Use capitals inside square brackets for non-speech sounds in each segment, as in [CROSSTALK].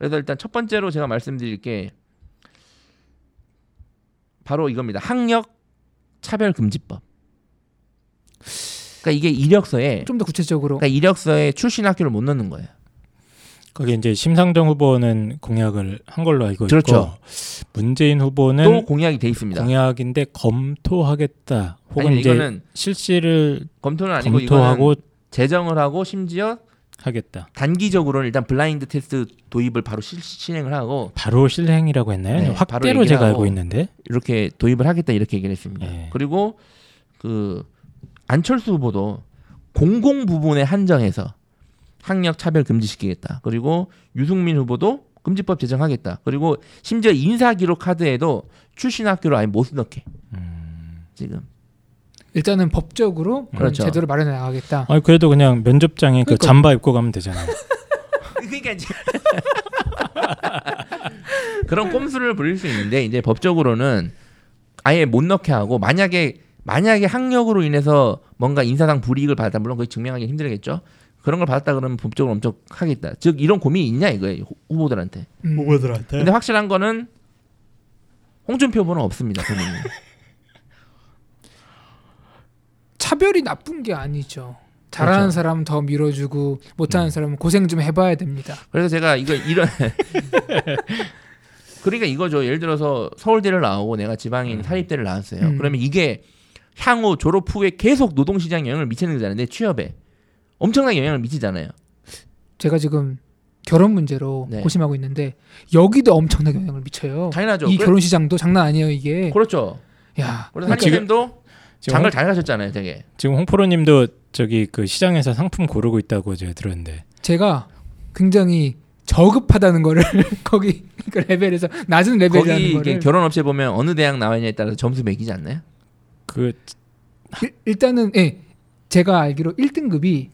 그래서 일단 첫 번째로 제가 말씀드릴 게 바로 이겁니다. 학력 차별 금지법. 그러니까 이게 이력서에 좀 더 구체적으로 그러니까 이력서에 출신 학교를 못 넣는 거예요. 거기 이제 심상정 후보는 공약을 한 걸로 알고 그렇죠. 있고 문재인 후보는 또 공약이 돼 있습니다. 공약인데 검토하겠다 혹은 아니 이제 이거는 실시를 검토는 아니고 검토하고 이거는 제정을 하고 심지어 하겠다. 단기적으로는 일단 블라인드 테스트 도입을 바로 실, 실행을 하고 바로 실행이라고 했나요? 네, 확대로 제가 알고 있는데 이렇게 도입을 하겠다 이렇게 얘기를 했습니다. 네. 그리고 그 안철수 후보도 공공 부분에 한정해서 학력 차별 금지시키겠다. 그리고 유승민 후보도 금지법 제정하겠다. 그리고 심지어 인사 기록 카드에도 출신 학교를 아예 못 넣게. 음. 지금 일단은 법적으로 그런 그렇죠. 제도를 마련해 나가겠다. 아니 그래도 그냥 면접장에 그 그러니까- 잠바 입고 가면 되잖아요. [LAUGHS] 그러니까 이제 [LAUGHS] 그런 꼼수를 부릴 수 있는데 이제 법적으로는 아예 못 넣게 하고 만약에 만약에 학력으로 인해서 뭔가 인사상 불이익을 받았다 물론 그게 증명하기 힘들겠죠. 그런 걸 받았다 그러면 법적으로 엄청 하겠다. 즉 이런 고민이 있냐 이거예요 후- 후보들한테. 음. 후보들한테. 근데 확실한 거는 홍준표 후보는 없습니다. 고민이. [LAUGHS] 차별이 나쁜 게 아니죠. 잘하는 그렇죠. 사람은 더 밀어주고 못하는 음. 사람은 고생 좀 해봐야 됩니다. 그래서 제가 이거 이런 [LAUGHS] 그러니까 이거죠. 예를 들어서 서울대를 나오고 내가 지방인 사립대를 나왔어요. 음. 그러면 이게 향후 졸업 후에 계속 노동시장 영향을 미치는 거잖아요. 내 취업에 엄청나게 영향을 미치잖아요. 제가 지금 결혼 문제로 네. 고심하고 있는데 여기도 엄청나게 영향을 미쳐요. 당연하죠. 이 결혼 시장도 장난 아니에요 이게. 그렇죠. 야, 그래서 그러니까 지금, 장을 홍, 잘 가셨잖아요, 되게. 지금 홍프로님도 저기 그 시장에서 상품 고르고 있다고 제가 들었는데 제가 굉장히 저급하다는 거를 [LAUGHS] 거기 그 레벨에서 낮은 레벨이라는 거를 결혼 업체 보면 어느 대학 나왔냐에 따라서 점수 매기지 않나요? 그 일, 일단은 예 제가 알기로 1등급이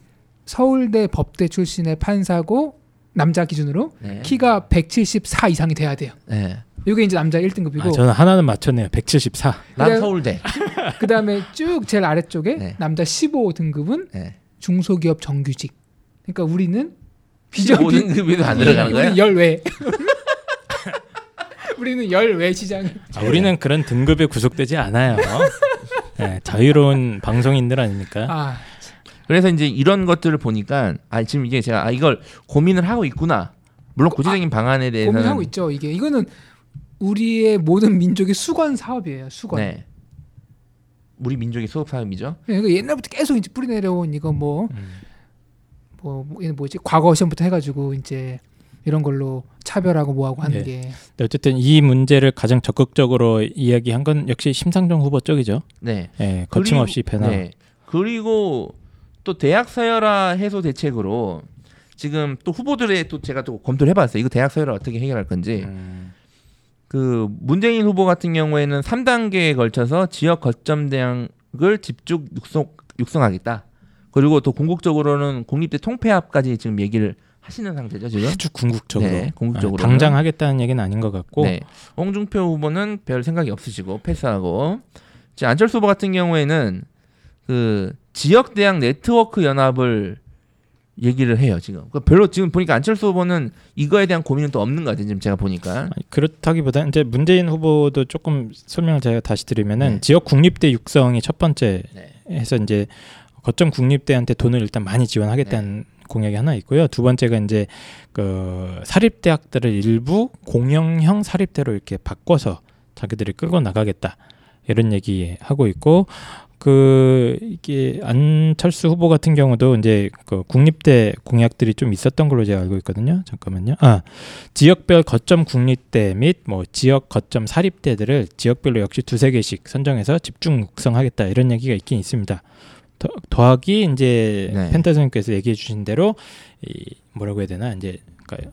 서울대 법대 출신의 판사고 남자 기준으로 네. 키가 174 이상이 돼야 돼요. 네. 이게 이제 남자 1등급이고 아, 저는 하나는 맞췄네요. 174. 난 서울대. [LAUGHS] 그다음에 쭉 제일 아래쪽에 네. 남자 15등급은 네. 중소기업 정규직. 그러니까 우리는 비정 15등급에도 안 들어가는 거야? [LAUGHS] 우리는 열외. 우리는 열외 시장. 아, 우리는 그런 등급에 구속되지 않아요. [LAUGHS] 네, 자유로운 방송인들 아닙니까? 아, 그래서 이제 이런 것들을 보니까 아 지금 이게 제가 아 이걸 고민을 하고 있구나. 물론 구체적인 방안에 대해서는 고민하고 있죠. 이게 이거는 우리의 모든 민족의 수건 사업이에요. 수건. 네. 우리 민족의 소업 사업이죠. 네, 이거 옛날부터 계속 이제 뿌리 내려온 이거 뭐 음. 뭐, 뭐 이게 뭐지 과거 시험부터 해가지고 이제 이런 걸로 차별하고 뭐하고 하는 네. 게 네, 어쨌든 이 문제를 가장 적극적으로 이야기한 건 역시 심상정 후보 쪽이죠. 네. 예, 거침없이 배나. 네. 그리고 또 대학 서열화 해소 대책으로 지금 또 후보들의 또 제가 또 검토를 해봤어요. 이거 대학 서열화 어떻게 해결할 건지. 음, 그 문재인 후보 같은 경우에는 3단계에 걸쳐서 지역 거점 대학을 집중 육성, 육성하겠다. 그리고 또 궁극적으로는 공립대 통폐합까지 지금 얘기를 하시는 상태죠 지금. 아주 궁극적으로. 네, 궁극적으로. 아, 당장 하겠다는 얘기는 아닌 것 같고. 네. 홍준표 후보는 별 생각이 없으시고 패스하고 이제 안철수 후보 같은 경우에는 그 지역 대학 네트워크 연합을 얘기를 해요 지금. 그 별로 지금 보니까 안철수 후보는 이거에 대한 고민은 또 없는 것 같아요 지금 제가 보니까. 아니, 그렇다기보다는 이제 문재인 후보도 조금 설명을 제가 다시 드리면은 네. 지역 국립대 육성이 첫 번째 네. 해서 이제 거점 국립대한테 돈을 일단 많이 지원하겠다는 네. 공약이 하나 있고요. 두 번째가 이제 그 사립대학들을 일부 공영형 사립대로 이렇게 바꿔서 자기들이 끌고 나가겠다 이런 얘기 하고 있고 그 이게 안철수 후보 같은 경우도 이제 그 국립대 공약들이 좀 있었던 걸로 제가 알고 있거든요. 잠깐만요. 아 지역별 거점 국립대 및 뭐 지역 거점 사립대들을 지역별로 역시 두세 개씩 선정해서 집중 육성하겠다 이런 얘기가 있긴 있습니다. 더, 더하기 이제 네. 펜타선님께서 얘기해 주신 대로 이 뭐라고 해야 되나 이제 그러니까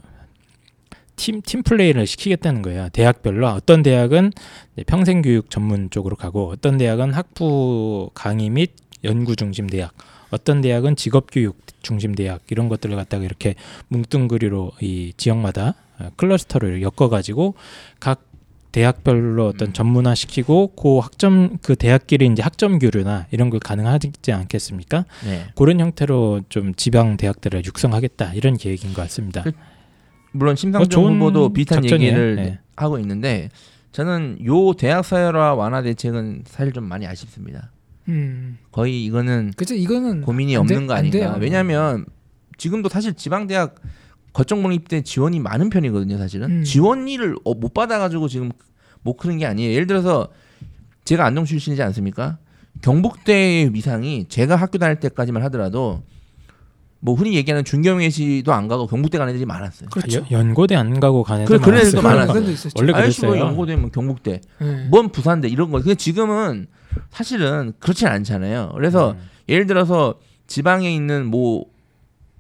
팀, 팀 플레이를 시키겠다는 거예요. 대학별로 어떤 대학은 이제 평생 교육 전문 쪽으로 가고 어떤 대학은 학부 강의 및 연구 중심 대학, 어떤 대학은 직업 교육 중심 대학 이런 것들을 갖다가 이렇게 뭉뚱그리로 이 지역마다 어, 클러스터를 엮어 가지고 각 대학별로 어떤 음. 전문화 시키고 그 학점 그 대학끼리 이제 학점 교류나 이런 걸 가능하지 않겠습니까? 네. 그런 형태로 좀 지방 대학들을 육성하겠다 이런 계획인 것 같습니다. 그- 물론 심상정 뭐 좋은 후보도 비슷한 작전이에요. 얘기를 네. 하고 있는데 저는 요 대학 사회화 완화 대책은 사실 좀 많이 아쉽습니다. 음. 거의 이거는 그죠 이거는 고민이 안 없는 돼- 거안 아닌가. 왜냐하면 지금도 사실 지방 대학 거점 공립대 지원이 많은 편이거든요. 사실은 음. 지원일을 어, 못 받아가지고 지금 못 크는 게 아니에요. 예를 들어서 제가 안동 출신이지 않습니까? 경북대 위상이 제가 학교 다닐 때까지만 하더라도 뭐 흔히 얘기하는 중경외시도 안 가고 경북대 가는 애들이 많았어요. 그렇죠. 여- 연고대 안 가고 가는 그래, 애들 그런 애들도 많았어요. 많았어요. 그런 데 있었죠. 원래 아이씨 뭐 그랬어요. 연고되면 경북대, 네. 뭔 부산대 이런 거. 근데 지금은 사실은 그렇진 않잖아요. 그래서 음. 예를 들어서 지방에 있는 뭐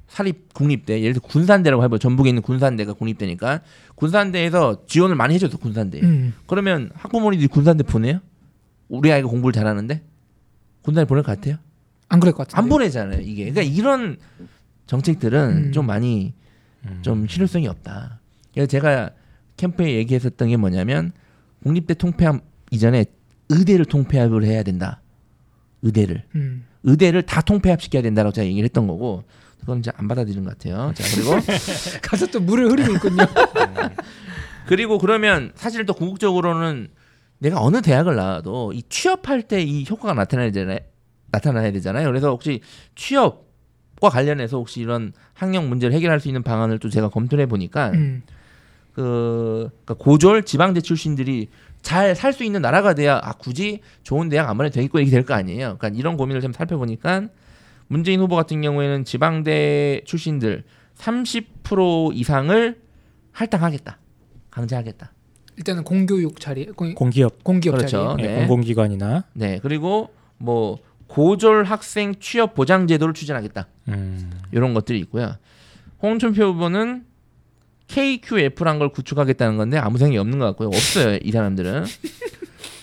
사립 국립대, 예를 들어 군산대라고 해봐. 전북에 있는 군산대가 국립대니까 군산대에서 지원을 많이 해줘서 군산대. 음. 그러면 학부모님들이 군산대 보내요? 우리 아이가 공부를 잘하는데 군산대 보낼 것 같아요? 안 그럴 것 같은데. 안 보내잖아요. 이게 그러니까 이런 정책들은 음. 좀 많이 음. 좀 실효성이 없다. 그래서 제가 캠프에 얘기했었던 게 뭐냐면 국립대 통폐합 이전에 의대를 통폐합을 해야 된다. 의대를 음. 의대를 다 통폐합시켜야 된다라고 제가 얘기를 했던 거고 그건 이제 안 받아들인 것 같아요. 자 그리고 [LAUGHS] 가서 또 물을 흐리고 있군요. [LAUGHS] 그리고 그러면 사실 또 궁극적으로는 내가 어느 대학을 나와도 이 취업할 때 이 효과가 나타나야 되잖아요. 나타나야 되잖아요. 그래서 혹시 취업과 관련해서 혹시 이런 학력 문제를 해결할 수 있는 방안을 또 제가 검토해 보니까 음. 그 그러니까 고졸 지방대 출신들이 잘 살 수 있는 나라가 돼야 아 굳이 좋은 대학 안 보내도 되겠고 이렇게 될 거 아니에요. 그러니까 이런 고민을 좀 살펴보니까 문재인 후보 같은 경우에는 지방대 출신들 30% 이상을 할당하겠다. 강제하겠다. 일단은 공교육 자리 공, 공기업, 공기업 그렇죠. 자리. 예, 네. 공공기관이나 네. 그리고 뭐 고졸 학생 취업 보장 제도를 추진하겠다. 음, 이런 것들이 있고요. 홍준표 후보는 KQF란 걸 구축하겠다는 건데 아무 생각이 없는 것 같고요. 없어요. 이 사람들은.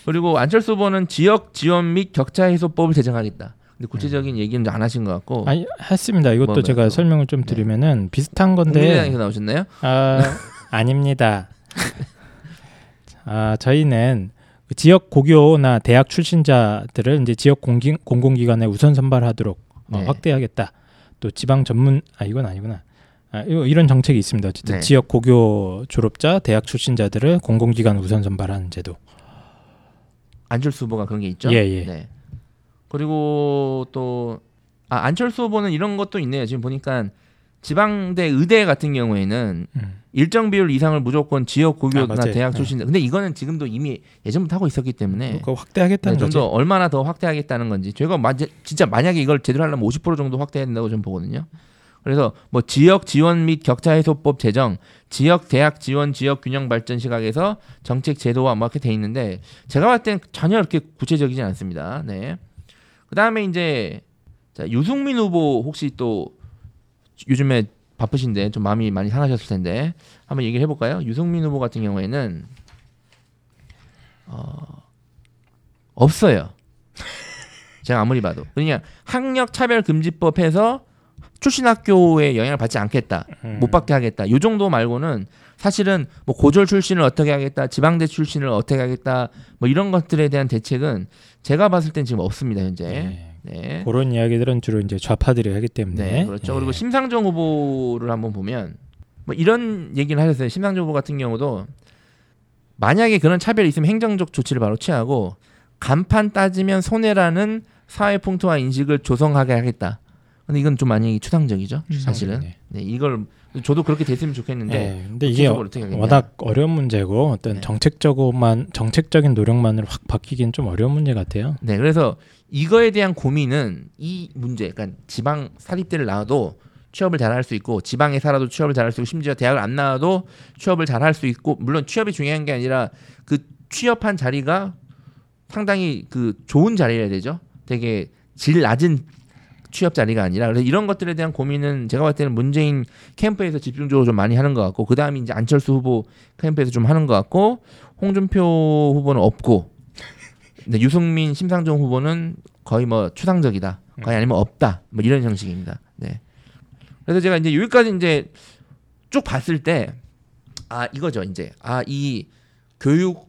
그리고 안철수 후보는 지역 지원 및 격차 해소법을 제정하겠다. 근데 구체적인 얘기는 안 하신 것 같고. 아니 했습니다. 이것도 뭐, 제가 뭐, 설명을 좀 네. 드리면은 비슷한 건데 국민의당에서 나오셨나요? 아, 아닙니다. [LAUGHS] 아, 저희는 그 지역 고교나 대학 출신자들을 이제 지역 공기, 공공기관에 우선 선발하도록 어, 네. 확대하겠다. 또 지방 전문 아 이건 아니구나. 아, 이런 정책이 있습니다. 어쨌든 네. 지역 고교 졸업자, 대학 출신자들을 공공기관 우선 선발하는 제도. 안철수 후보가 그런 게 있죠. 예, 예. 네. 그리고 또 아, 안철수 후보는 이런 것도 있네요. 지금 보니까 지방대 의대 같은 경우에는 음. 일정 비율 이상을 무조건 지역 아, 고교나 맞아요. 대학 네. 출신들. 근데 이거는 지금도 이미 예전부터 하고 있었기 때문에 그거 확대하겠다는 네, 좀 거죠. 더 얼마나 더 확대하겠다는 건지 제가 마, 진짜 만약에 이걸 제대로 하려면 50% 정도 확대해야 된다고 저는 보거든요. 그래서 뭐 지역 지원 및 격차 해소법 제정, 지역 대학 지원 지역 균형 발전 시각에서 정책 제도와 뭐 이렇게 돼 있는데 제가 봤을 땐 전혀 그렇게 구체적이진 않습니다. 네. 그다음에 이제 자, 유승민 후보 혹시 또 요즘에 바쁘신데 좀 마음이 많이 상하셨을 텐데 한번 얘기를 해볼까요? 유승민 후보 같은 경우에는 어, 없어요. [LAUGHS] 제가 아무리 봐도 그냥 학력 차별 금지법해서 출신 학교에 영향을 받지 않겠다, 음. 못 받게 하겠다. 요 정도 말고는 사실은 뭐 고졸 출신을 어떻게 하겠다, 지방대 출신을 어떻게 하겠다, 뭐 이런 것들에 대한 대책은 제가 봤을 땐 지금 없습니다 현재. 네. 네. 그런 이야기들은 주로 이제 좌파들이 하기 때문에. 네, 그렇죠. 예. 그리고 심상정 후보를 한번 보면 뭐 이런 얘기를 하셨어요. 심상정 후보 같은 경우도 만약에 그런 차별이 있으면 행정적 조치를 바로 취하고 간판 따지면 손해라는 사회 풍토와 인식을 조성하게 하겠다. 근데 이건 좀 많이 추상적이죠, 음. 사실은. 네. 네, 이걸 저도 그렇게 됐으면 좋겠는데. 네, 근데 이게. 워낙 어려운 문제고 어떤 네. 정책적으로만 정책적인 노력만으로 확 바뀌긴 좀 어려운 문제 같아요. 네, 그래서 이거에 대한 고민은 이 문제, 그러니까 지방 사립대를 나와도 취업을 잘할 수 있고 지방에 살아도 취업을 잘할 수 있고 심지어 대학을 안 나와도 취업을 잘할 수 있고 물론 취업이 중요한 게 아니라 그 취업한 자리가 상당히 그 좋은 자리여야 되죠. 되게 질 낮은 취업 자리가 아니라 그래서 이런 것들에 대한 고민은 제가 봤을 때는 문재인 캠프에서 집중적으로 좀 많이 하는 것 같고 그 다음에 이제 안철수 후보 캠프에서 좀 하는 것 같고 홍준표 후보는 없고 네, 유승민, 심상정 후보는 거의 뭐 추상적이다. 거의 아니면 없다. 뭐 이런 형식입니다. 네. 그래서 제가 이제 여기까지 이제 쭉 봤을 때 아 이거죠. 이제 아 이 교육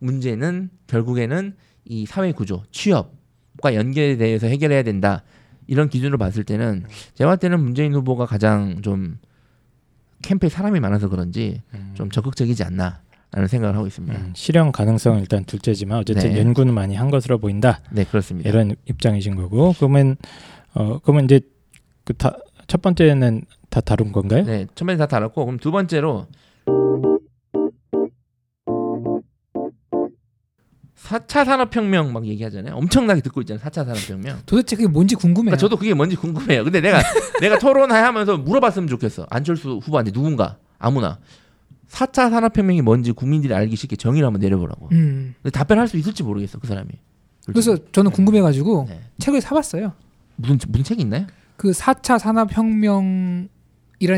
문제는 결국에는 이 사회 구조, 취업 과 연계에 대해서 해결해야 된다. 이런 기준으로 봤을 때는 제가 봤을 때는 문재인 후보가 가장 좀 캠프에 사람이 많아서 그런지 음. 좀 적극적이지 않나 라는 생각을 하고 있습니다. 음, 실현 가능성은 일단 둘째지만 어쨌든 네. 연구는 많이 한 것으로 보인다. 네 그렇습니다. 이런 입장이신 거고 그러면 어 그러면 이제 그첫 번째는 다 다룬 건가요? 네, 첫 번째 다 다뤘고 그럼 두 번째로 4차 산업혁명 막 얘기하잖아요. 엄청나게 듣고 있잖아요. 4차 산업혁명. 도대체 그게 뭔지 궁금해요. 그러니까 저도 그게 뭔지 궁금해요. 근데 내가 [LAUGHS] 내가 토론하면서 물어봤으면 좋겠어. 안철수 후보한테 누군가 아무나 4차 산업혁명이 뭔지 국민들이 알기 쉽게 정의를 한번 내려보라고. 음. 근데 답변할 수 있을지 모르겠어 그 사람이. 그래서 저는 궁금해가지고 네. 책을 사봤어요. 무슨 무슨 책이 있나요? 그 4차 산업혁명이라는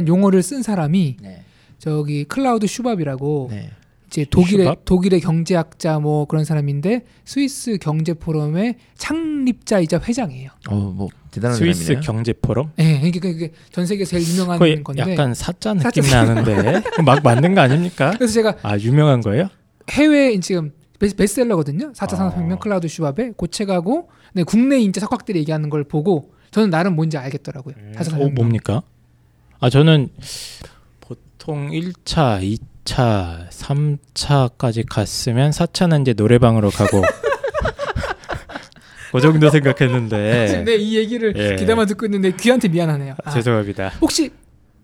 용어를 쓴 사람이 네. 저기 클라우드 슈밥이라고 네. 이제 독일의 슈밥? 독일의 경제학자 뭐 그런 사람인데 스위스 경제 포럼의 창립자이자 회장이에요. 어뭐 대단한 스위스 사람이네요. 경제 포럼? 예, 네, 그게, 그게 전 세계 제일 유명한 거의 건데. 약간 사자 사자 느낌 나는데 [LAUGHS] 그거 막 만든 거 아닙니까? 그래서 제가 아 유명한 거예요? 해외 지금 베스- 베스트셀러거든요. 4차 아. 산업혁명 클라우스 슈밥의 그 책하고 네, 국내 인재 석학들이 얘기하는 걸 보고 저는 나름 뭔지 알겠더라고요. 4차 어. 뭡니까? 아 저는 보통 1차, 2차, 3차까지 갔으면 4차는 이제 노래방으로 가고 [LAUGHS] 그 정도 생각했는데 네, 이 얘기를 예. 귀담아 듣고 있는데 귀한테 미안하네요. 아, 죄송합니다. 혹시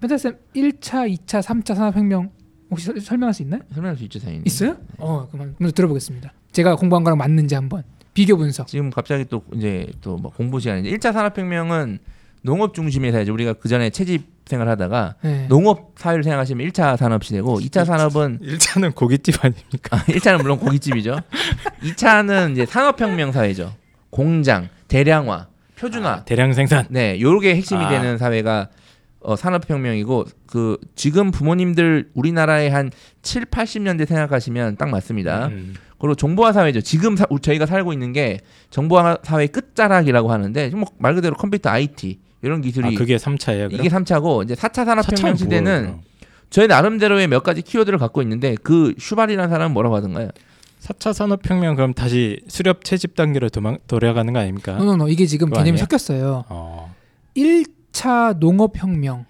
펜타쌤 1차, 2차, 3차 산업혁명 혹시 설- 설명할 수 있나요? 설명할 수 있죠, 당연히. 있어요? 어, 그럼 먼저 들어보겠습니다. 제가 공부한 거랑 맞는지 한번 비교 분석. 지금 갑자기 또 이제 또뭐 공부 시간인데 1차 산업혁명은 농업 중심의 사회죠. 우리가 그 전에 채집 생활하다가 네. 농업 사회를 생각하시면 1차 산업 시대고 2차 산업은 1차는 고깃집 아닙니까? 아, 1차는 물론 고깃집이죠. 2차는 이제 산업혁명 사회죠. 공장, 대량화, 표준화. 아, 대량 생산. 네, 요게 핵심이 아. 되는 사회가 어, 산업혁명이고 그 지금 부모님들 우리나라의 한 7, 80년대 생각하시면 딱 맞습니다. 음. 그리고 정보화 사회죠. 지금 사- 저희가 살고 있는 게 정보화 사회 끝자락이라고 하는데 뭐 말 그대로 컴퓨터 IT 이런 기술이 아 그게 3차예요. 이게 3차고 이제 4차 산업혁명 시대는 뭐, 저희 나름대로의 몇 가지 키워드를 갖고 있는데 그 슈밥이라는 사람은 뭐라고 하던가요? 4차 산업혁명 그럼 다시 수렵 채집 단계로 도망, 돌아가는 거 아닙니까? no no no 이게 지금 개념이 아니에요? 섞였어요. 어. 1차 농업혁명,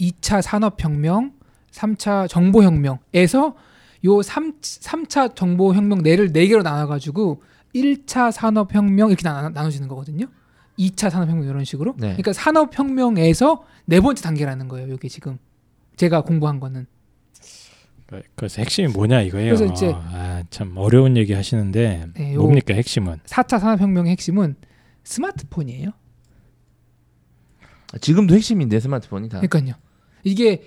2차 산업혁명, 3차 정보혁명에서 요 3, 3차 정보혁명 내를 4개로 나눠가지고 1차 산업혁명 이렇게 나, 나눠지는 거거든요. 2차 산업혁명 이런 식으로. 네. 그러니까 산업혁명에서 네 번째 단계라는 거예요. 이게 지금 제가 공부한 거는. 그- 그래서 핵심이 뭐냐 이거예요. 그래서 이제- 아, 참 어려운 얘기 하시는데 네, 요 뭡니까 핵심은? 4차 산업혁명의 핵심은 스마트폰이에요. 지금도 핵심인데 스마트폰이 다. 그러니까요. 이게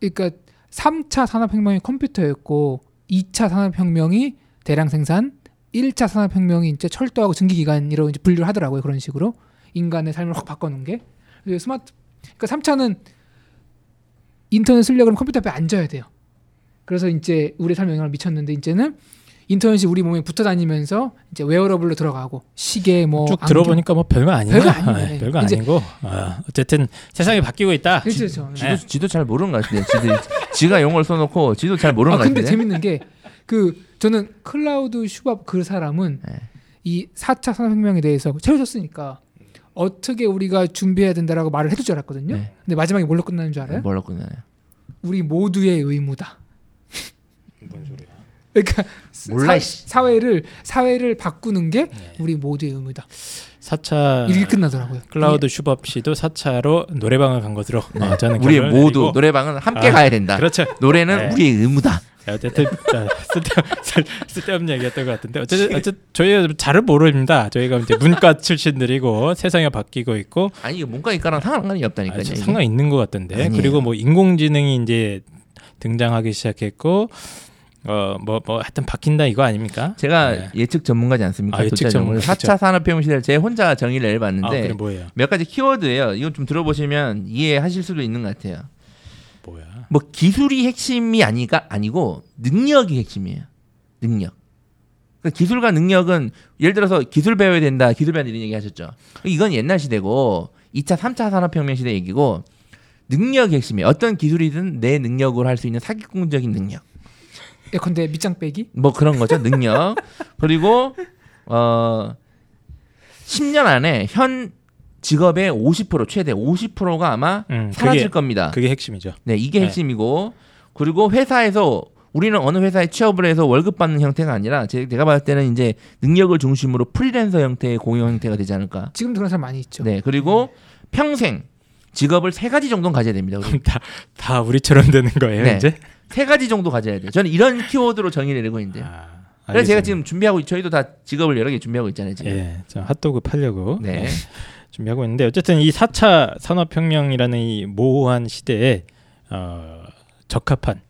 그러니까 3차 산업혁명이 컴퓨터였고 2차 산업혁명이 대량 생산, 1차 산업혁명이 이제 철도하고 증기기관이라고 이제 분류를 하더라고요. 그런 식으로 인간의 삶을 확 바꿔놓은 게. 그래서 스마트. 그러니까 3차는 인터넷 쓰려고 하면 컴퓨터 앞에 앉아야 돼요. 그래서 이제 우리 삶에 영향을 미쳤는데 이제는 인터넷이 우리 몸에 붙어 다니면서 이제 wearable로 들어가고 시계 뭐쭉 안경- 들어보니까 뭐 별거 아니네. 별거 아니네. 아, 별거 이제- 아니고 아, 어쨌든 세상이 바뀌고 있다. 그렇죠, 그렇죠. 네. 지도, 지도 잘 모르는 것 같은데 지도 지가 용어를 써놓고 지도 잘 모르는 아것 근데 같은데. 재밌는 게 그 저는 클라우드 슈밥 그 사람은 네. 이 4차 산업혁명에 대해서 책을 썼으니까 어떻게 우리가 준비해야 된다라고 말을 해줄 줄 알았거든요. 네. 근데 마지막에 뭘로 끝나는 줄 알아요? 뭐라고 끝나요? 우리 모두의 의무다. [LAUGHS] 뭔 소리야? 그러니까 몰라, 사, 씨. 사회를 사회를 바꾸는 게 네. 우리 모두의 의무다. 4차 이렇게 끝나더라고요. 클라우드 슈법 씨도 4차로 노래방을 간 것으로 어, 저는 네. 우리 모두 내리고 노래방은 함께 아, 가야 된다. 그렇죠. 노래는 네. 우리의 의무다. 어쨌든 자, 쓸데, 쓸데 없는 얘기였던 것 같은데 어쨌든 어쨌든 저희가 잘은 모릅니다. 저희가 이제 문과 출신들이고 세상이 바뀌고 있고 아니 이거 문과 이과랑 상관이 없다니까요. 아. 상관 있는 것 같던데 아니에요. 그리고 뭐 인공지능이 이제 등장하기 시작했고 어뭐 뭐 하여튼 바뀐다 이거 아닙니까? 제가 네. 예측 전문가지 않습니까? 아, 예측 전문가, 4차 산업혁명 시대를 제 혼자 정의를 아 그래 뭐예요? 몇 가지 키워드예요. 이거 좀 들어보시면 이해하실 수도 있는 것 같아요. 뭐야? 뭐 기술이 핵심이 아니가 아니고 능력이 핵심이에요. 능력. 그러니까 기술과 능력은 예를 들어서 기술 배워야 된다, 기술 배워야 된다 이런 얘기 하셨죠. 이건 옛날 시대고 2차, 3차 산업혁명 시대 얘기고 능력이 핵심이에요. 어떤 기술이든 내 능력으로 할 수 있는 사기꾼적인 능력. 예컨대 밑장 빼기. 뭐 그런 거죠 능력 그리고 어 10년 안에 현 직업의 50% 최대 50%가 아마 음, 사라질 그게, 겁니다. 그게 핵심이죠. 네, 이게 네. 핵심이고 그리고 회사에서 우리는 어느 회사에 취업을 해서 월급 받는 형태가 아니라 제- 제가 봤을 때는 이제 능력을 중심으로 프리랜서 형태의 공용 형태가 되지 않을까. 지금도 그런 사람 많이 있죠. 네, 그리고 평생 직업을 세 가지 정도는 가져야 됩니다. 그럼 다, 다 우리처럼 되는 거예요, 네. 이제? 세 가지 정도 가져야 돼요. 저는 이런 키워드로 정의를 내리고 있는데요. 아, 그래서 제가 알겠습니다. 지금 준비하고 저희도 다 직업을 여러 개 준비하고 있잖아요. 지금. 예, 저 핫도그 팔려고 네. 예, 준비하고 있는데 어쨌든 이 4차 산업혁명이라는 이 모호한 시대에 어, 적합한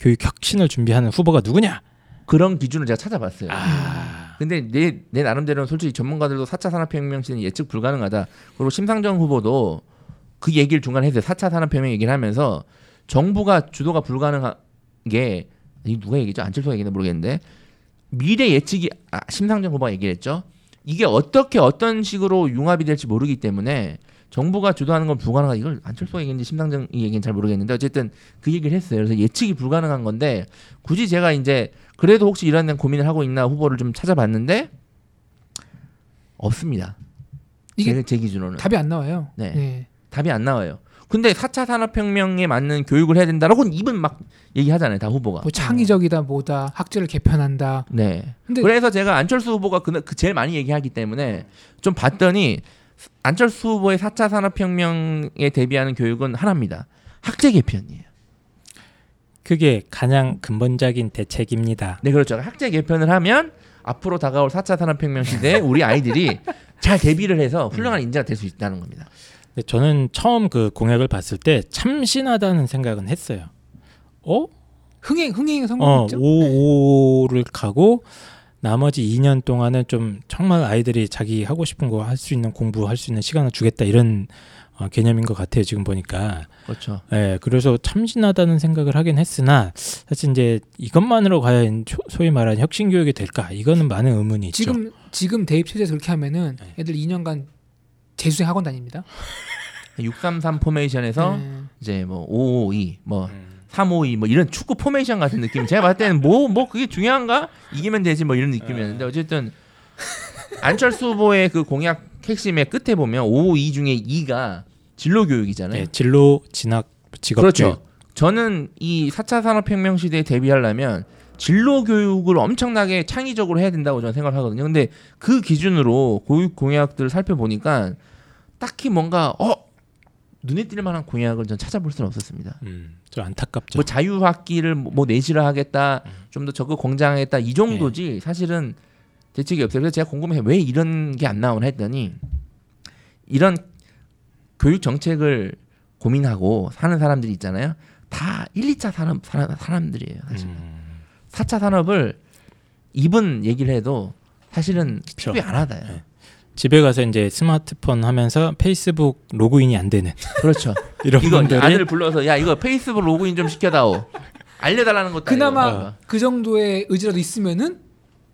교육 혁신을 준비하는 후보가 누구냐? 그런 기준을 제가 찾아봤어요. 아, 근데 내, 내 나름대로는 솔직히 전문가들도 4차 산업혁명 시대는 예측 불가능하다. 그리고 심상정 후보도 그 얘기를 중간에 했어요. 4차 산업혁명 얘기를 하면서 정부가 주도가 불가능한 게이 누가 얘기죠? 안철수가 얘기는 모르겠는데 미래 예측이 아, 심상정 후보가 얘기했죠. 이게 어떻게 어떤 식으로 융합이 될지 모르기 때문에 정부가 주도하는 건 불가능하다. 이걸 안철수가 얘기인지 심상정 이 얘기는 잘 모르겠는데 어쨌든 그 얘기를 했어요. 그래서 예측이 불가능한 건데 굳이 제가 이제 그래도 혹시 이런 데 고민을 하고 있나 후보를 좀 찾아봤는데 없습니다. 이게 제, 제 기준으로는 답이 안 나와요. 네. 네. 답이 안 나와요. 근데 4차 산업혁명에 맞는 교육을 해야 된다라고 입은 막 얘기하잖아요. 다 후보가. 뭐 창의적이다 뭐다 학제를 개편한다. 네. 근데 그래서 제가 안철수 후보가 그, 그 제일 많이 얘기하기 때문에 좀 봤더니 안철수 후보의 4차 산업혁명에 대비하는 교육은 하나입니다. 학제 개편이에요. 그게 가장 근본적인 대책입니다. 네, 그렇죠. 학제 개편을 하면 앞으로 다가올 4차 산업혁명 시대에 우리 아이들이 잘 대비를 해서 훌륭한 인재가 될 수 있다는 겁니다. 근데 저는 처음 그 공약을 봤을 때 참신하다는 생각은 했어요. 어? 흥행 흥행 어, 성공했죠. 5를 가고 나머지 2년 동안은 좀 정말 아이들이 자기 하고 싶은 거 할 수 있는 공부할 수 있는 시간을 주겠다 이런 어, 개념인 것 같아요 지금 보니까. 그렇죠. 예, 그래서 참신하다는 생각을 하긴 했으나 사실 이제 이것만으로 과연 초- 소위 말하는 혁신 교육이 될까? 이거는 많은 의문이 있죠. 지금 지금 대입 체제에서 그렇게 하면은 네. 애들 2년간 재수생 학원 다닙니다. [LAUGHS] 633 포메이션에서 네. 이제 뭐 552, 뭐 음. 352, 뭐 이런 축구 formation 같은 느낌. 제가 봤을 때는 뭐뭐 그게 중요한가? 이기면 되지 뭐 이런 느낌이었는데 어쨌든 안철수 후보의 그 공약 핵심의 끝에 보면 552 중에 2가 진로 교육이잖아요. 예, 진로 진학 직업 그렇죠. 교육. 저는 이 4차 산업혁명 시대에 대비하려면 진로 교육을 엄청나게 창의적으로 해야 된다고 저는 생각을 하거든요. 근데 그 기준으로 교육 공약들을 살펴보니까 딱히 뭔가 어 눈에 띌 만한 공약을 전 찾아볼 수는 없었습니다. 음, 좀 안타깝죠. 뭐 자유학기를 뭐 내시를 하겠다, 좀더 적극 공장하겠다 이 정도지 사실은 대책이 없어요. 그래서 제가 궁금해 왜 이런 게 안 나오나 했더니 이런 교육 정책을 고민하고 사는 사람들이 있잖아요. 다 1, 2차 산업 사람, 사람 들이에요. 사실 음, 4차 산업을 입은 얘기를 해도 사실은 그쵸. 피부에 안 하다요. 네. 집에 가서 이제 스마트폰 하면서 페이스북 로그인이 안 되는 그렇죠. [LAUGHS] 이런 이거 분들이 아내를 불러서 야 이거 페이스북 로그인 좀 시켜다오. 알려달라는 것도 그나마 아니고. 그 정도의 의지라도 있으면은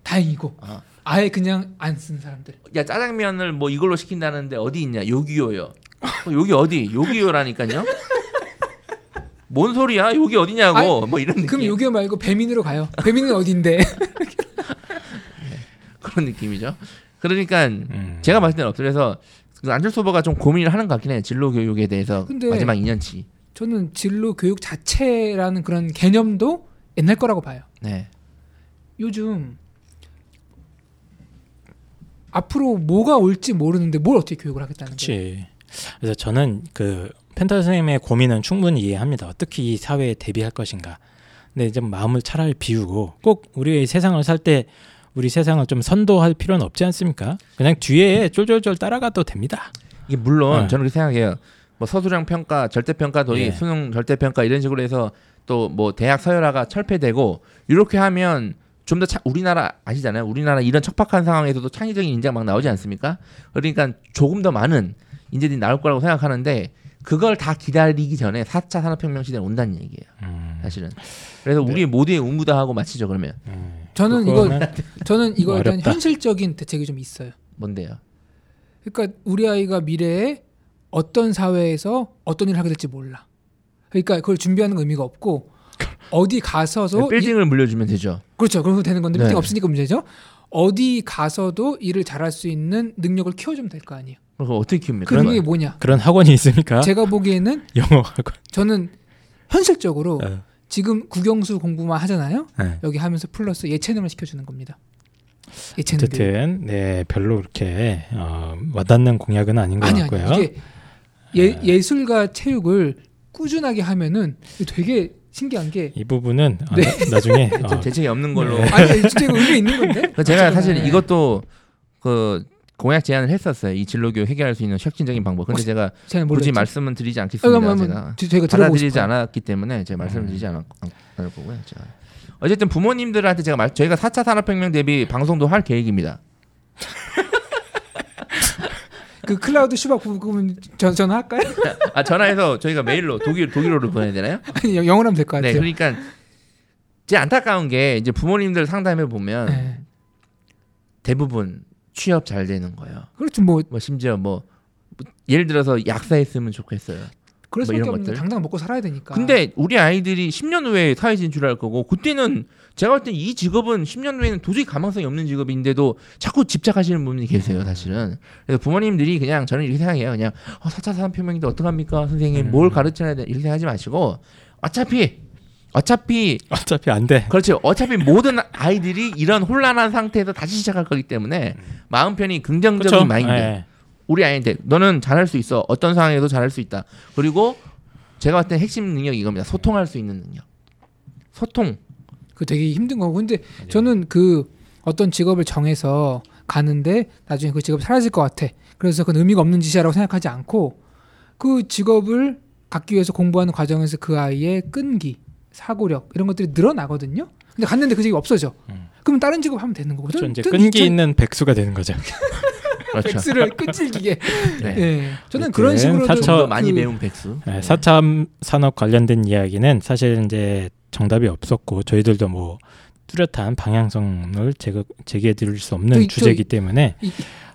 다행이고 어. 아예 그냥 안 쓰는 사람들. 야 짜장면을 뭐 이걸로 시킨다는데 어디 있냐 요기요요 어, 여기 어디 요기요라니까요 뭔 소리야 여기 어디냐고 아니, 뭐 이런 느낌 그럼 요기요 말고 배민으로 가요. 배민은 어딘데? [LAUGHS] 그런 느낌이죠 그러니까 음. 제가 봤을 때는 없어요 그래서 그 안철수 후보가 좀 고민을 하는 것 같긴 해요 진로 교육에 대해서 마지막 2년치 저는 진로 교육 자체라는 그런 개념도 옛날 거라고 봐요. 네 요즘 앞으로 뭐가 올지 모르는데 뭘 어떻게 교육을 하겠다는 거예요. 그렇지. 그래서 저는 그 펜타 선생님의 고민은 충분히 이해합니다. 어떻게 이 사회에 대비할 것인가. 근데 이제 마음을 차라리 비우고 꼭 우리의 세상을 살 때 우리 세상을 좀 선도할 필요는 없지 않습니까? 그냥 뒤에 쫄쫄쫄 따라가도 됩니다. 이게 물론 네. 저는 그렇게 생각해요 뭐 서술형 평가 절대 평가 도입 예. 수능 절대 평가 이런 식으로 해서 또 뭐 대학 서열화가 철폐되고 이렇게 하면 좀더 우리나라 아시잖아요. 우리나라 이런 척박한 상황에서도 창의적인 인재가 막 나오지 않습니까? 그러니까 조금 더 많은 인재들이 나올 거라고 생각하는데 그걸 다 기다리기 전에 4차 산업혁명 시대는 온다는 얘기예요. 음, 사실은. 그래서 우리 모두의 의무다하고 마치죠 그러면 음. 저는 이거 저는 이거에 대한 어렵다. 현실적인 대책이 좀 있어요. 뭔데요? 그러니까 우리 아이가 미래에 어떤 사회에서 어떤 일을 하게 될지 몰라. 그러니까 그걸 준비하는 의미가 없고 [LAUGHS] 어디 가서도 이- 빌딩을 물려주면 되죠. 그렇죠. 그러면 되는 건데 네. 빌딩 없으니까 문제죠. 어디 가서도 일을 잘할 수 있는 능력을 키워주면 될 거 아니에요. 그거 어떻게 키웁니까? 그 능력이 뭐냐? 그런 학원이 있으니까 제가 보기에는 [LAUGHS] 영어 학원. 저는 현실적으로 어, 지금 국영수 공부만 하잖아요. 네. 여기 하면서 플러스 예체능을 시켜주는 겁니다. 예체능. 어쨌든 네 별로 그렇게 어, 와닿는 공약은 아닌 것 아니 아니 같고요. 이게 예, 예술과 체육을 꾸준하게 하면은 되게 신기한 게 이 부분은 어, 네. 나, 나중에 [LAUGHS] 좀 어, 대책이 없는 걸로. 네. 아니 진짜 이거 의미 있는 건데. 그 [LAUGHS] 제가 사실 네. 이것도 그 공약 제안을 했었어요. 이 진로교육 해결할 수 있는 혁신적인 방법. 근데 제가 제가 굳이. 말씀은 드리지 어, 않겠습니다. 한번 제가 들어보고 받아들이지. 않았기 때문에 제가 말씀을 음. 드리지 않았, 않을 거고요. 제가. 어쨌든 부모님들한테 제가 말, 저희가 4차 산업혁명 대비 방송도 할 계획입니다. 그 클라우드 슈박 부분 전 전화할까요? 아 전화해서 저희가 메일로 독일 독일어로 보내야 되나요? 아니 영- 영어로 하면 될것 네, 같아요. 그러니까 제 안타까운 게 이제 부모님들 상담해 보면 네. 대부분 취업 잘 되는 거예요. 그렇죠 뭐 뭐 심지어 뭐 예를 들어서 약사했으면 좋겠어요. 그럴 뭐 이런 것들. 당장 먹고 살아야 되니까. 근데 우리 아이들이 10년 후에 사회 진출할 거고 그때는 제가 볼때이 직업은 10년 후에는 도저히 가망성이 없는 직업인데도 자꾸 집착하시는 분이 계세요, 사실은. 그래서 부모님들이 그냥 저는 이렇게 생각해요. 그냥 어, 4차 산업혁명인데 어떡합니까? 선생님 음. 뭘 가르쳐야 돼? 이렇게 생각하지 마시고 어차피 어차피 어차피 안 돼. 그렇죠. 어차피 모든 아이들이 이런 혼란한 상태에서 다시 시작할 거기 때문에 마음 편히 긍정적인 그렇죠? 마인드. 네. 우리 아이한테 너는 잘할 수 있어. 어떤 상황에도 잘할 수 있다. 그리고 제가 봤을 때 핵심 능력이 이겁니다. 소통할 수 있는 능력. 소통. 그 되게 힘든 거고 근데 저는 그 어떤 직업을 정해서 가는데 나중에 그 직업이 사라질 것 같아. 그래서 그건 의미가 없는 짓이라고 생각하지 않고 그 직업을 갖기 위해서 공부하는 과정에서 그 아이의 끈기, 사고력 이런 것들이 늘어나거든요. 근데 갔는데 그 직업이 없어져. 음. 그러면 다른 직업 하면 되는 거고. 그렇죠. 이제 끈기 이천- 있는 백수가 되는 거죠. [LAUGHS] 그렇죠. 백수를 끈질기게. [LAUGHS] 네. 예. 저는 그런 식으로 사처- 좀더 많이 배운 백수. 네, 4차 산업 관련된 이야기는 사실 이제 정답이 없었고 저희들도 뭐 뚜렷한 방향성을 제거, 제기해 드릴 수 없는 저기- 주제이기 때문에 이-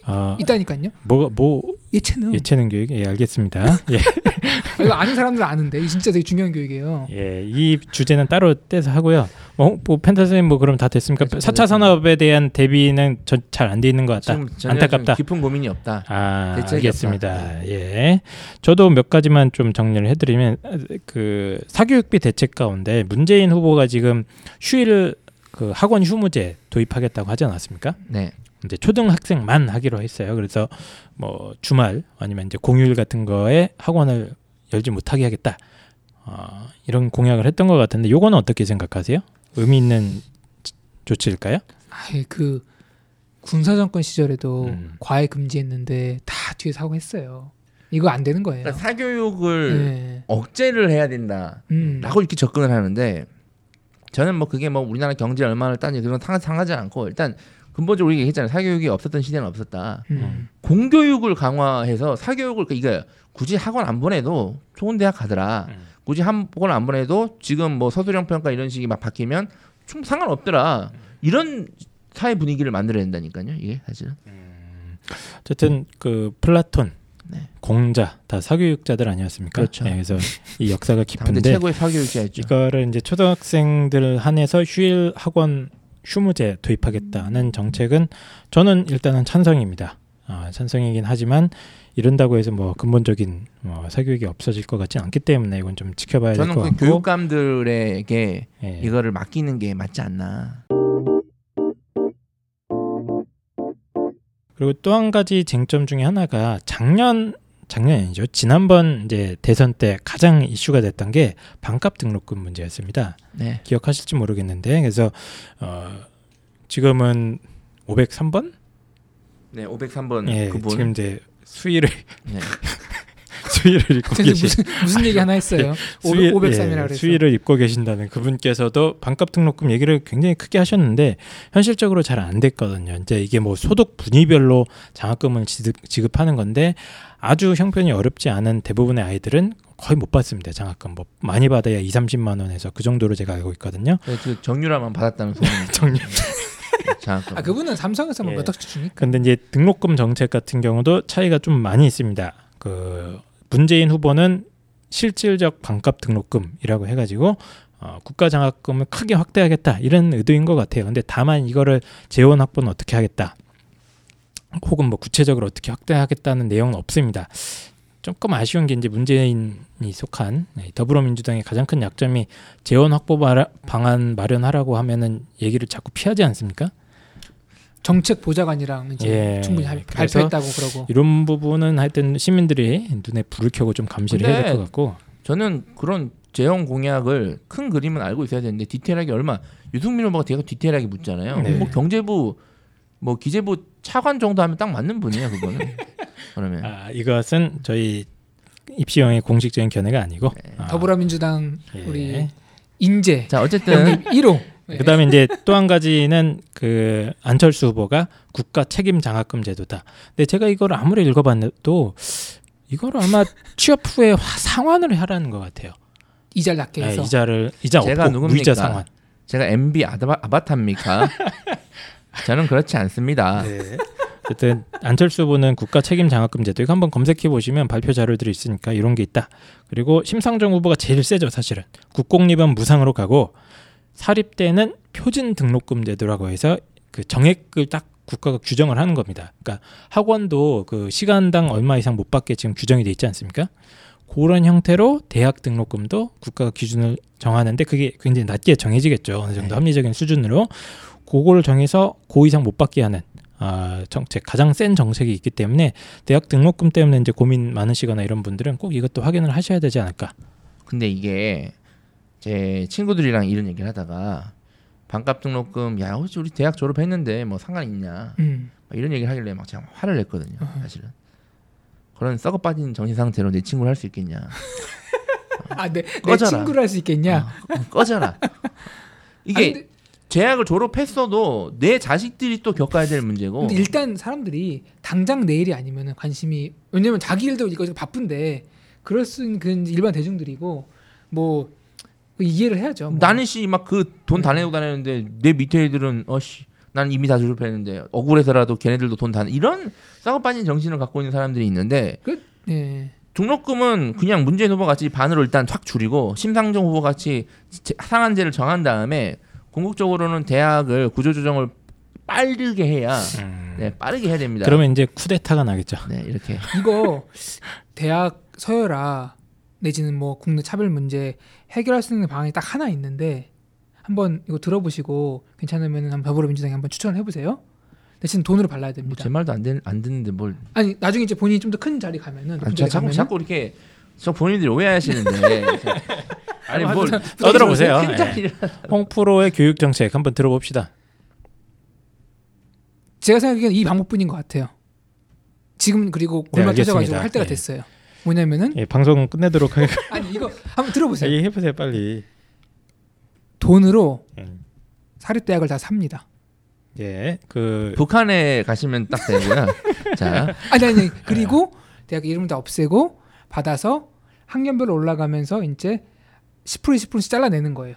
어, 있다니까요. 뭐, 뭐 예체능. 예체능 교육 예 알겠습니다. [LAUGHS] 예, 아, 이거 아는 사람들 은 아는데 진짜 되게 중요한 교육이에요. 예, 이 주제는 따로 떼서 하고요. 뭐, 뭐 펜타스님 뭐 그럼 다 됐습니까? 그렇죠, 4차 됐습니다. 산업에 대한 대비는 잘 안 돼 있는 것 같다. 지금 전혀 안타깝다. 좀 깊은 고민이 없다. 아, 알겠습니다. 예. 저도 몇 가지만 좀 정리를 해드리면 그 사교육비 대책 가운데 문재인 후보가 지금 휴일 그 학원 휴무제 도입하겠다고 하지 않았습니까? 네. 이제 초등학생만 하기로 했어요. 그래서 뭐 주말 아니면 이제 공휴일 같은 거에 학원을 열지 못하게 하겠다. 어, 이런 공약을 했던 것 같은데 요거는 어떻게 생각하세요? 의미 있는 지- 조치일까요? 아예 그 군사 정권 시절에도 음. 과외 금지했는데 다 뒤에 사고 했어요. 이거 안 되는 거예요. 그러니까 사교육을 네. 억제를 해야 된다. 음. 라고 이렇게 접근을 하는데 저는 뭐 그게 뭐 우리나라 경제 얼마나 따지 그런 상 상하지 않고 일단 근본적으로 우리가 얘기했잖아요. 사교육이 없었던 시대는 없었다. 음. 공교육을 강화해서 사교육을 이거 굳이 학원 안 보내도 좋은 대학 가더라. 음. 굳이 학원 안 보내도 지금 뭐 서술형 평가 이런 식이 막 바뀌면 좀 상관없더라. 이런 사회 분위기를 만들어야 된다니까요. 이게 사실은. 어쨌든 그 플라톤, 네. 공자 다 사교육자들 아니었습니까? 그렇죠. 네, 그래서 이 역사가 [LAUGHS] 깊은데 최고의 사교육자였죠. 이거를 이제 초등학생들 한해서 휴일 학원 휴무제 도입하겠다는 정책은 저는 일단은 찬성입니다. 아, 찬성이긴 하지만 이런다고 해서 뭐 근본적인 뭐 사교육이 없어질 것 같지는 않기 때문에 이건 좀 지켜봐야 될 저는 것그 같고 교육감들에게 예. 이거를 맡기는 게 맞지 않나. 그리고 또 한 가지 쟁점 중에 하나가 작년 작년 아니죠 지난번 이제 대선 때 가장 이슈가 됐던 게 반값 등록금 문제였습니다. 네. 기억하실지 모르겠는데 그래서 어, 지금은 503번 네, 503번 예, 그분. 지금 이제 수위를 네. [LAUGHS] 수위를 입고 계신 무슨 무슨 얘기 하나 했어요. [LAUGHS] 수위- 503이라 예. 수위를 입고 계신다는 그분께서도 반값 등록금 얘기를 굉장히 크게 하셨는데 현실적으로 잘 안 됐거든요. 이제 이게 뭐 소득 분위별로 장학금을 지급, 지급 하는 건데 아주 형편이 어렵지 않은 대부분의 아이들은 거의 못 받습니다. 장학금 뭐 많이 받아야 2, 30만 원에서 그 정도로 제가 알고 있거든요. [LAUGHS] 네, 그 정유라만 받았다는 소문이 정유. 장학금. 아 그분은 삼성에서 뭐 예. 몇 억씩 주니까. 근데 이제 등록금 정책 같은 경우도 차이가 좀 많이 있습니다. 그 문재인 후보는 실질적 반값 등록금이라고 해가지고 어, 국가 장학금을 크게 확대하겠다 이런 의도인 것 같아요. 근데 다만 이거를 재원 확보는 어떻게 하겠다. 혹은 뭐 구체적으로 어떻게 확대하겠다는 내용은 없습니다. 조금 아쉬운 게 이제 문재인이 속한 네, 더불어민주당의 가장 큰 약점이 재원 확보 방안 마련하라고 하면은 얘기를 자꾸 피하지 않습니까? 정책 보좌관이랑 이제 예, 충분히 할- 발표했다고 그러고 이런 부분은 하여튼 시민들이 눈에 불을 켜고 좀 감시를 해야 될 것 같고 저는 그런 재형 공약을 큰 그림은 알고 있어야 되는데 디테일하게 얼마 유승민 후보가 되게 디테일하게 묻잖아요. 네. 뭐 경제부 뭐 기재부 차관 정도 하면 딱 맞는 분이에요 그거는. [LAUGHS] 그러면 아, 이것은 저희 입시형의 공식적인 견해가 아니고 아, 더불어민주당 예. 우리 인재 자 어쨌든 영입 1호 예. 그다음에 이제 또 한 가지는 그 안철수 후보가 국가 책임 장학금 제도다. 근데 제가 이걸 아무리 읽어봤도 이걸 아마 취업 후에 화- 상환을 하라는 것 같아요. 이자를 낮게 네, 해서 이자를 이자 제가 없고 누굽니까? 무이자 상환. 제가 MB 아바, 아바타입니까? [LAUGHS] 저는 그렇지 않습니다. 네. 어쨌든 안철수 후보는 국가 책임 장학금 제도 이거 한번 검색해 보시면 발표 자료들이 있으니까 이런 게 있다. 그리고 심상정 후보가 제일 세죠 사실은 국공립은 무상으로 가고 사립대는 표준 등록금 제도라고 해서 그 정액을 딱 국가가 규정을 하는 겁니다. 그러니까 학원도 그 시간당 얼마 이상 못 받게 지금 규정이 돼 있지 않습니까? 그런 형태로 대학 등록금도 국가가 기준을 정하는데 그게 굉장히 낮게 정해지겠죠. 어느 정도 네. 합리적인 수준으로 그거를 정해서 고 이상 못 받게 하는 아, 정책 가장 센 정책이 있기 때문에 대학 등록금 때문에 이제 고민 많으시거나 이런 분들은 꼭 이것도 확인을 하셔야 되지 않을까. 근데 이게 제 친구들이랑 이런 얘기를 하다가 반값 등록금 야 혹시 우리 대학 졸업했는데 뭐 상관 있냐 음. 막 이런 얘기를 하길래 막 제가 화를 냈거든요 사실은 그런 썩어 빠진 정신 상태로 내 친구를 할 수 있겠냐 [LAUGHS] 아, 내. 친구를 할 수 있겠냐? 어, 꺼져라 [LAUGHS] 이게 아니, 대학을 졸업했어도 내 자식들이 또 겪어야 될 문제고 일단 사람들이 당장 내일이 아니면 관심이 왜냐면 자기 일도 이거 바쁜데 그럴 수 있는 그 일반 대중들이고 뭐 이해를 해야죠. 뭐. 나는 씨 막 그 돈 다 내고 다녔는데 내 밑에 애들은 어씨 난 이미 다 졸업했는데 억울해서라도 걔네들도 돈다 내. 이런 썩어 빠진 정신을 갖고 있는 사람들이 있는데 예. 등록금은 그냥 문재인 후보 같이 반으로 일단 확 줄이고 심상정 후보 같이 제- 상한제를 정한 다음에 궁극적으로는 대학을 구조조정을 빠르게 해야 네 빠르게 해야 됩니다. 그러면 이제 쿠데타가 나겠죠. 네 이렇게 이거 대학 서열화 내지는 뭐 국내 차별 문제 해결할 수 있는 방안이 딱 하나 있는데 한번 이거 들어보시고 괜찮으면 한번 더불어민주당에 한번 추천을 해보세요. 대신 돈으로 발라야 뭐 됩니다. 제 말도 안, 되, 안 듣는데 뭘 아니 나중에 이제 본인이 좀 더 큰 자리 가면은 아니, 자, 자꾸 자꾸 이렇게 저 본인들이 오해하시는데 [LAUGHS] 아니 뭘 [LAUGHS] 떠들어보세요. 자리 홍프로의 교육 정책 한번 들어봅시다. 제가 생각하기에는 이 방법뿐인 것 같아요. 지금 그리고 네, 골마 터져가지고 알겠습니다. 할 때가 예. 됐어요. 뭐냐면은 예, 방송 끝내도록 하겠습니다. [LAUGHS] 아니 이거 한번 들어보세요. 얘기해 보세요 빨리. 돈으로 음. 사립대학을 다 삽니다. 예, 그 북한에 가시면 딱 되고요. [LAUGHS] 자, 아니 아니 그리고 대학 이름 다 없애고 받아서 학년별로 올라가면서 이제 10% 10%씩 잘라내는 거예요.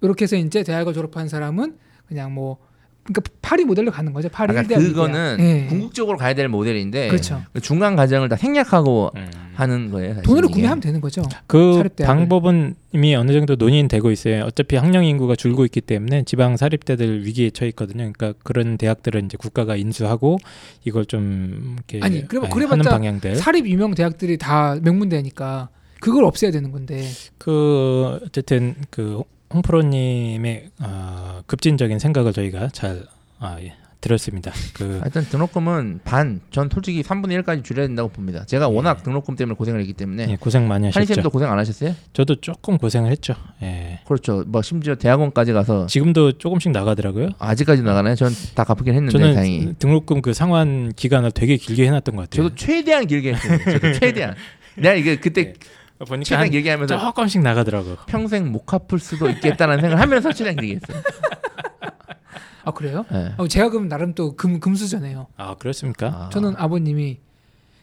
이렇게 해서 이제 대학을 졸업한 사람은 그냥 뭐 그러니까 파리 모델로 가는 거죠. 파리 아까 1대학, 그거는 2대학. 예. 궁극적으로 가야 될 모델인데 그렇죠. 그 중간 과정을 다 생략하고 음. 하는 거예요. 사실 돈으로 이게. 구매하면 되는 거죠. 그. 방법은 이미 어느 정도 논의되고 있어요. 어차피 학령 인구가 줄고 있기 때문에 지방 사립대들 위기에 처해 있거든요. 그러니까 그런 대학들은 이제 국가가 인수하고 이걸 좀 이렇게 아니, 그래- 아니, 그래봤자 하는 방향들. 사립 유명 대학들이 다 명문대니까 그걸 없애야 되는 건데 그 어쨌든 그 홍프로님의 어, 급진적인 생각을 저희가 잘 아, 예, 들었습니다. 그 하여튼 등록금은 반, 전 솔직히 3분의 1까지 줄여야 된다고 봅니다. 제가 워낙 등록금 때문에 고생을 했기 때문에 예, 고생 많이 하셨죠. 한이쌤도 고생 안 하셨어요? 저도 조금 고생을 했죠. 예. 그렇죠. 뭐 심지어 대학원까지 가서 지금도 조금씩 나가더라고요. 아직까지 나가나요? 전 다 갚긴 했는데 저는 다행히. 등록금 그 상환 기간을 되게 길게 해놨던 것 같아요. 저도 최대한 길게 했어요. 저도 최대한. [LAUGHS] 내가 이게 그때 네. 보니까 최대한 한 길게 하면서 조금씩 나가더라고. 평생 못 갚을 수도 있겠다는 생각을 하면서 최대한 길게 했어요. 아 그래요? 네. 어, 제가 그럼 나름 또 금 금수저네요. 아 그렇습니까? 아. 저는 아버님이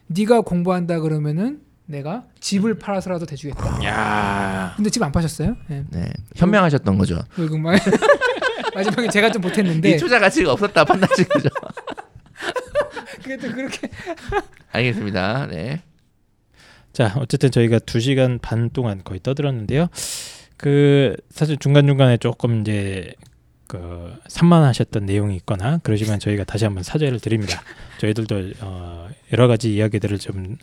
네가 공부한다 그러면은 내가 집을 팔아서라도 대주겠다. 야 근데 집 안 파셨어요? 네. 네. 현명하셨던 거죠. 결국 말 [LAUGHS] 마지막에 제가 좀 못했는데 이 투자 가치가 없었다 판단하신 거죠. 그래도 그렇게 알겠습니다. 네. 자 어쨌든 저희가 두 시간 반 동안 거의 떠들었는데요. 그 사실 중간 중간에 조금 이제 그 산만하셨던 내용이 있거나 그러시면 저희가 다시 한번 사죄를 드립니다. 저희들도 어, 여러 가지 이야기들을 좀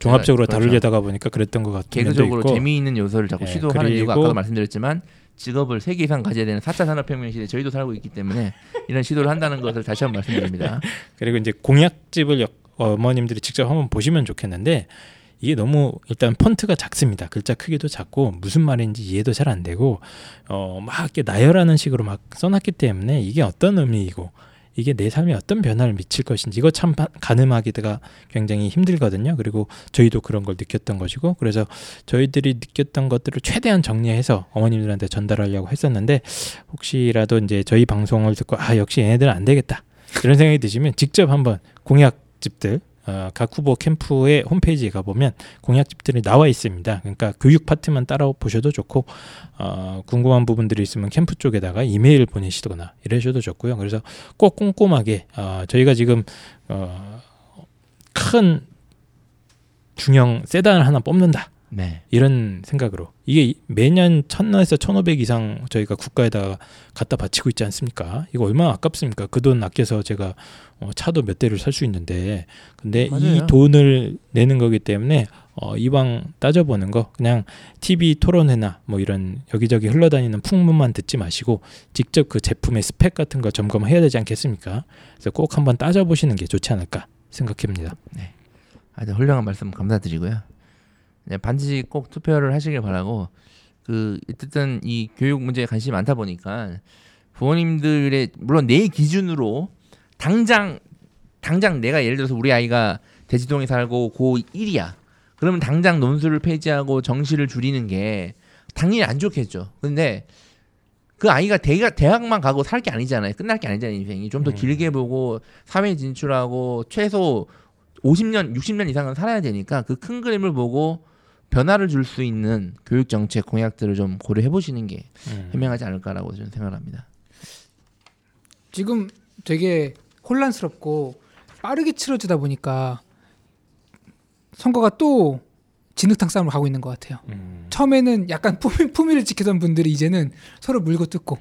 종합적으로 그렇죠. 다루려다가 보니까 그랬던 것 면도 개그적으로 있고 재미있는 요소를 자꾸 예, 시도하는 이유가 아까도 말씀드렸지만 직업을 세 개 이상 가져야 되는 4차 산업혁명 시대에 저희도 살고 있기 때문에 이런 시도를 한다는 것을 다시 한번 말씀드립니다. [LAUGHS] 그리고 이제 공약집을 역- 어머님들이 직접 한번 보시면 좋겠는데 이게 너무 일단 폰트가 작습니다. 글자 크기도 작고 무슨 말인지 이해도 잘 안 되고 어 막 이렇게 나열하는 식으로 막 써놨기 때문에 이게 어떤 의미이고 이게 내 삶에 어떤 변화를 미칠 것인지 이거 참 바- 가늠하기가 굉장히 힘들거든요. 그리고 저희도 그런 걸 느꼈던 것이고 그래서 저희들이 느꼈던 것들을 최대한 정리해서 어머님들한테 전달하려고 했었는데 혹시라도 이제 저희 방송을 듣고 아 역시 얘네들은 안 되겠다 이런 생각이 드시면 직접 한번 공약 집들 어, 각 후보 캠프의 홈페이지에 가보면 공약집들이 나와 있습니다. 그러니까 교육 파트만 따라 보셔도 좋고 어, 궁금한 부분들이 있으면 캠프 쪽에다가 이메일 보내시거나 이러셔도 좋고요. 그래서 꼭 꼼꼼하게 어, 저희가 지금 어, 큰 중형 세단을 하나 뽑는다. 네. 이런 생각으로 이게 매년 천에서 천오백 이상 저희가 국가에다가 갖다 바치고 있지 않습니까? 이거 얼마나 아깝습니까? 그 돈 아껴서 제가 어, 차도 몇 대를 살 수 있는데 근데 맞아요. 이 돈을 내는 거기 때문에 어, 이왕 따져보는 거 그냥 TV 토론회나 뭐 이런 여기저기 흘러다니는 풍문만 듣지 마시고 직접 그 제품의 스펙 같은 거 점검해야 되지 않겠습니까? 그래서 꼭 한번 따져보시는 게 좋지 않을까 생각합니다. 아주 훌륭한 말씀 감사드리고요. 네, 반드시 꼭 투표를 하시길 바라고 그 어쨌든 이 교육 문제에 관심이 많다 보니까 부모님들의 물론 내 기준으로 당장 당장 내가 예를 들어서 우리 아이가 대지동에 살고 고 1이야. 그러면 당장 논술을 폐지하고 정시를 줄이는 게 당연히 안 좋겠죠. 근데 그 아이가 대학, 대학만 가고 살 게 아니잖아요. 끝날 게 아니잖아요, 인생이. 좀더 음. 길게 보고 사회 진출하고 최소 50년, 60년 이상은 살아야 되니까 그 큰 그림을 보고 변화를 줄 수 있는 교육 정책 공약들을 좀 고려해 보시는 게 음. 현명하지 않을까라고 저는 생각합니다. 지금 되게 혼란스럽고 빠르게 치러지다 보니까 선거가 또 진흙탕 싸움을 가고 있는 것 같아요. 음. 처음에는 약간 [LAUGHS] 품위, 품위를 지키던 분들이 이제는 서로 물고 뜯고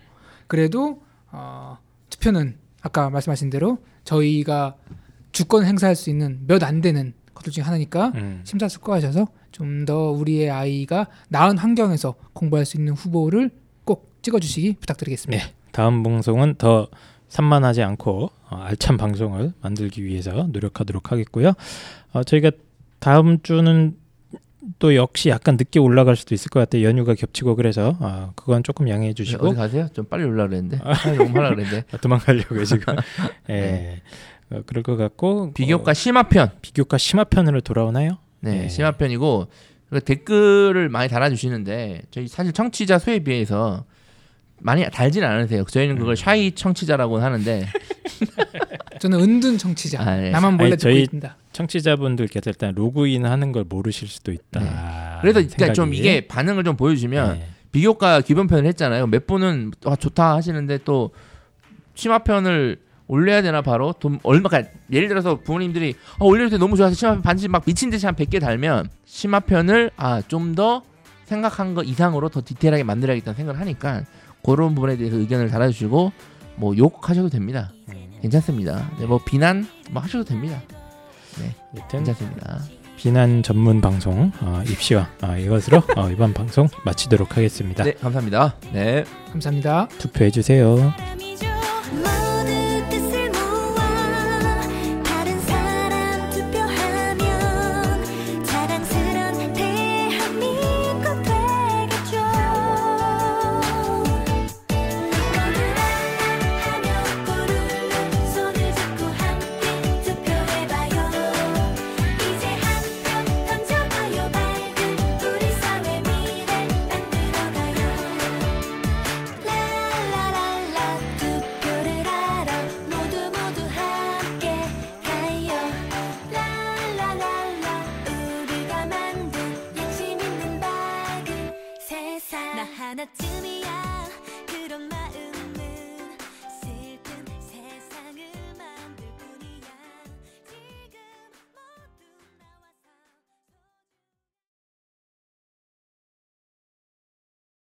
그래도 어, 투표는 아까 말씀하신 대로 저희가 주권 행사할 수 있는 몇 안 되는 것들 중에 하나니까 음. 심사숙고하셔서 좀 더 우리의 아이가 나은 환경에서 공부할 수 있는 후보를 꼭 찍어주시기 부탁드리겠습니다. 네, 다음 방송은 더 산만하지 않고 어, 알찬 방송을 만들기 위해서 노력하도록 하겠고요. 어, 저희가 다음 주는 또 역시 약간 늦게 올라갈 수도 있을 것 같아요. 연휴가 겹치고 그래서 어, 그건 조금 양해해 주시고 어디 가세요? 좀 빨리 올라 그랬는데. [LAUGHS] 빨리 녹음하라 그랬는데. 아, 도망가려고 지금 [LAUGHS] 예, 네. 어, 그럴 것 같고 비교과 어, 심화편. 비교과 심화편으로 돌아오나요? 네, 네. 심화편이고 그 댓글을 많이 달아주시는데 저희 사실 청취자 수에 비해서 많이 달진 않으세요. 저희는 그걸 음. 샤이 청취자라고 하는데 [LAUGHS] 저는 은둔 정치자 아, 네. 나만 몰래 아니, 듣고 있습니다. 청취자분들께서 일단 로그인 하는 걸 모르실 수도 있다. 네. 그래서 그러니까 좀. 이게 반응을 좀 보여주면 네. 비교과 기본편을 했잖아요. 몇 분은 아, 좋다 하시는데 또 심화편을 올려야 되나 바로 돈 얼마 그러니까 예를 들어서 부모님들이 아, 올릴 때 너무 좋아서 심화편 반지 막 미친 듯이 한 100개 달면 심화편을 아 좀 더 생각한 거 이상으로 더 디테일하게 만들어야겠다는 생각을 하니까 그런 부분에 대해서 의견을 달아주시고 뭐 욕하셔도 됩니다. 음, 괜찮습니다. 네, 뭐 비난 뭐 하셔도 됩니다. 여튼 괜찮습니다. 비난 전문 방송 어, 입시와 어, 이것으로 어, 이번 방송 마치도록 하겠습니다. 네, 감사합니다. 네. 감사합니다. 투표해 주세요. 미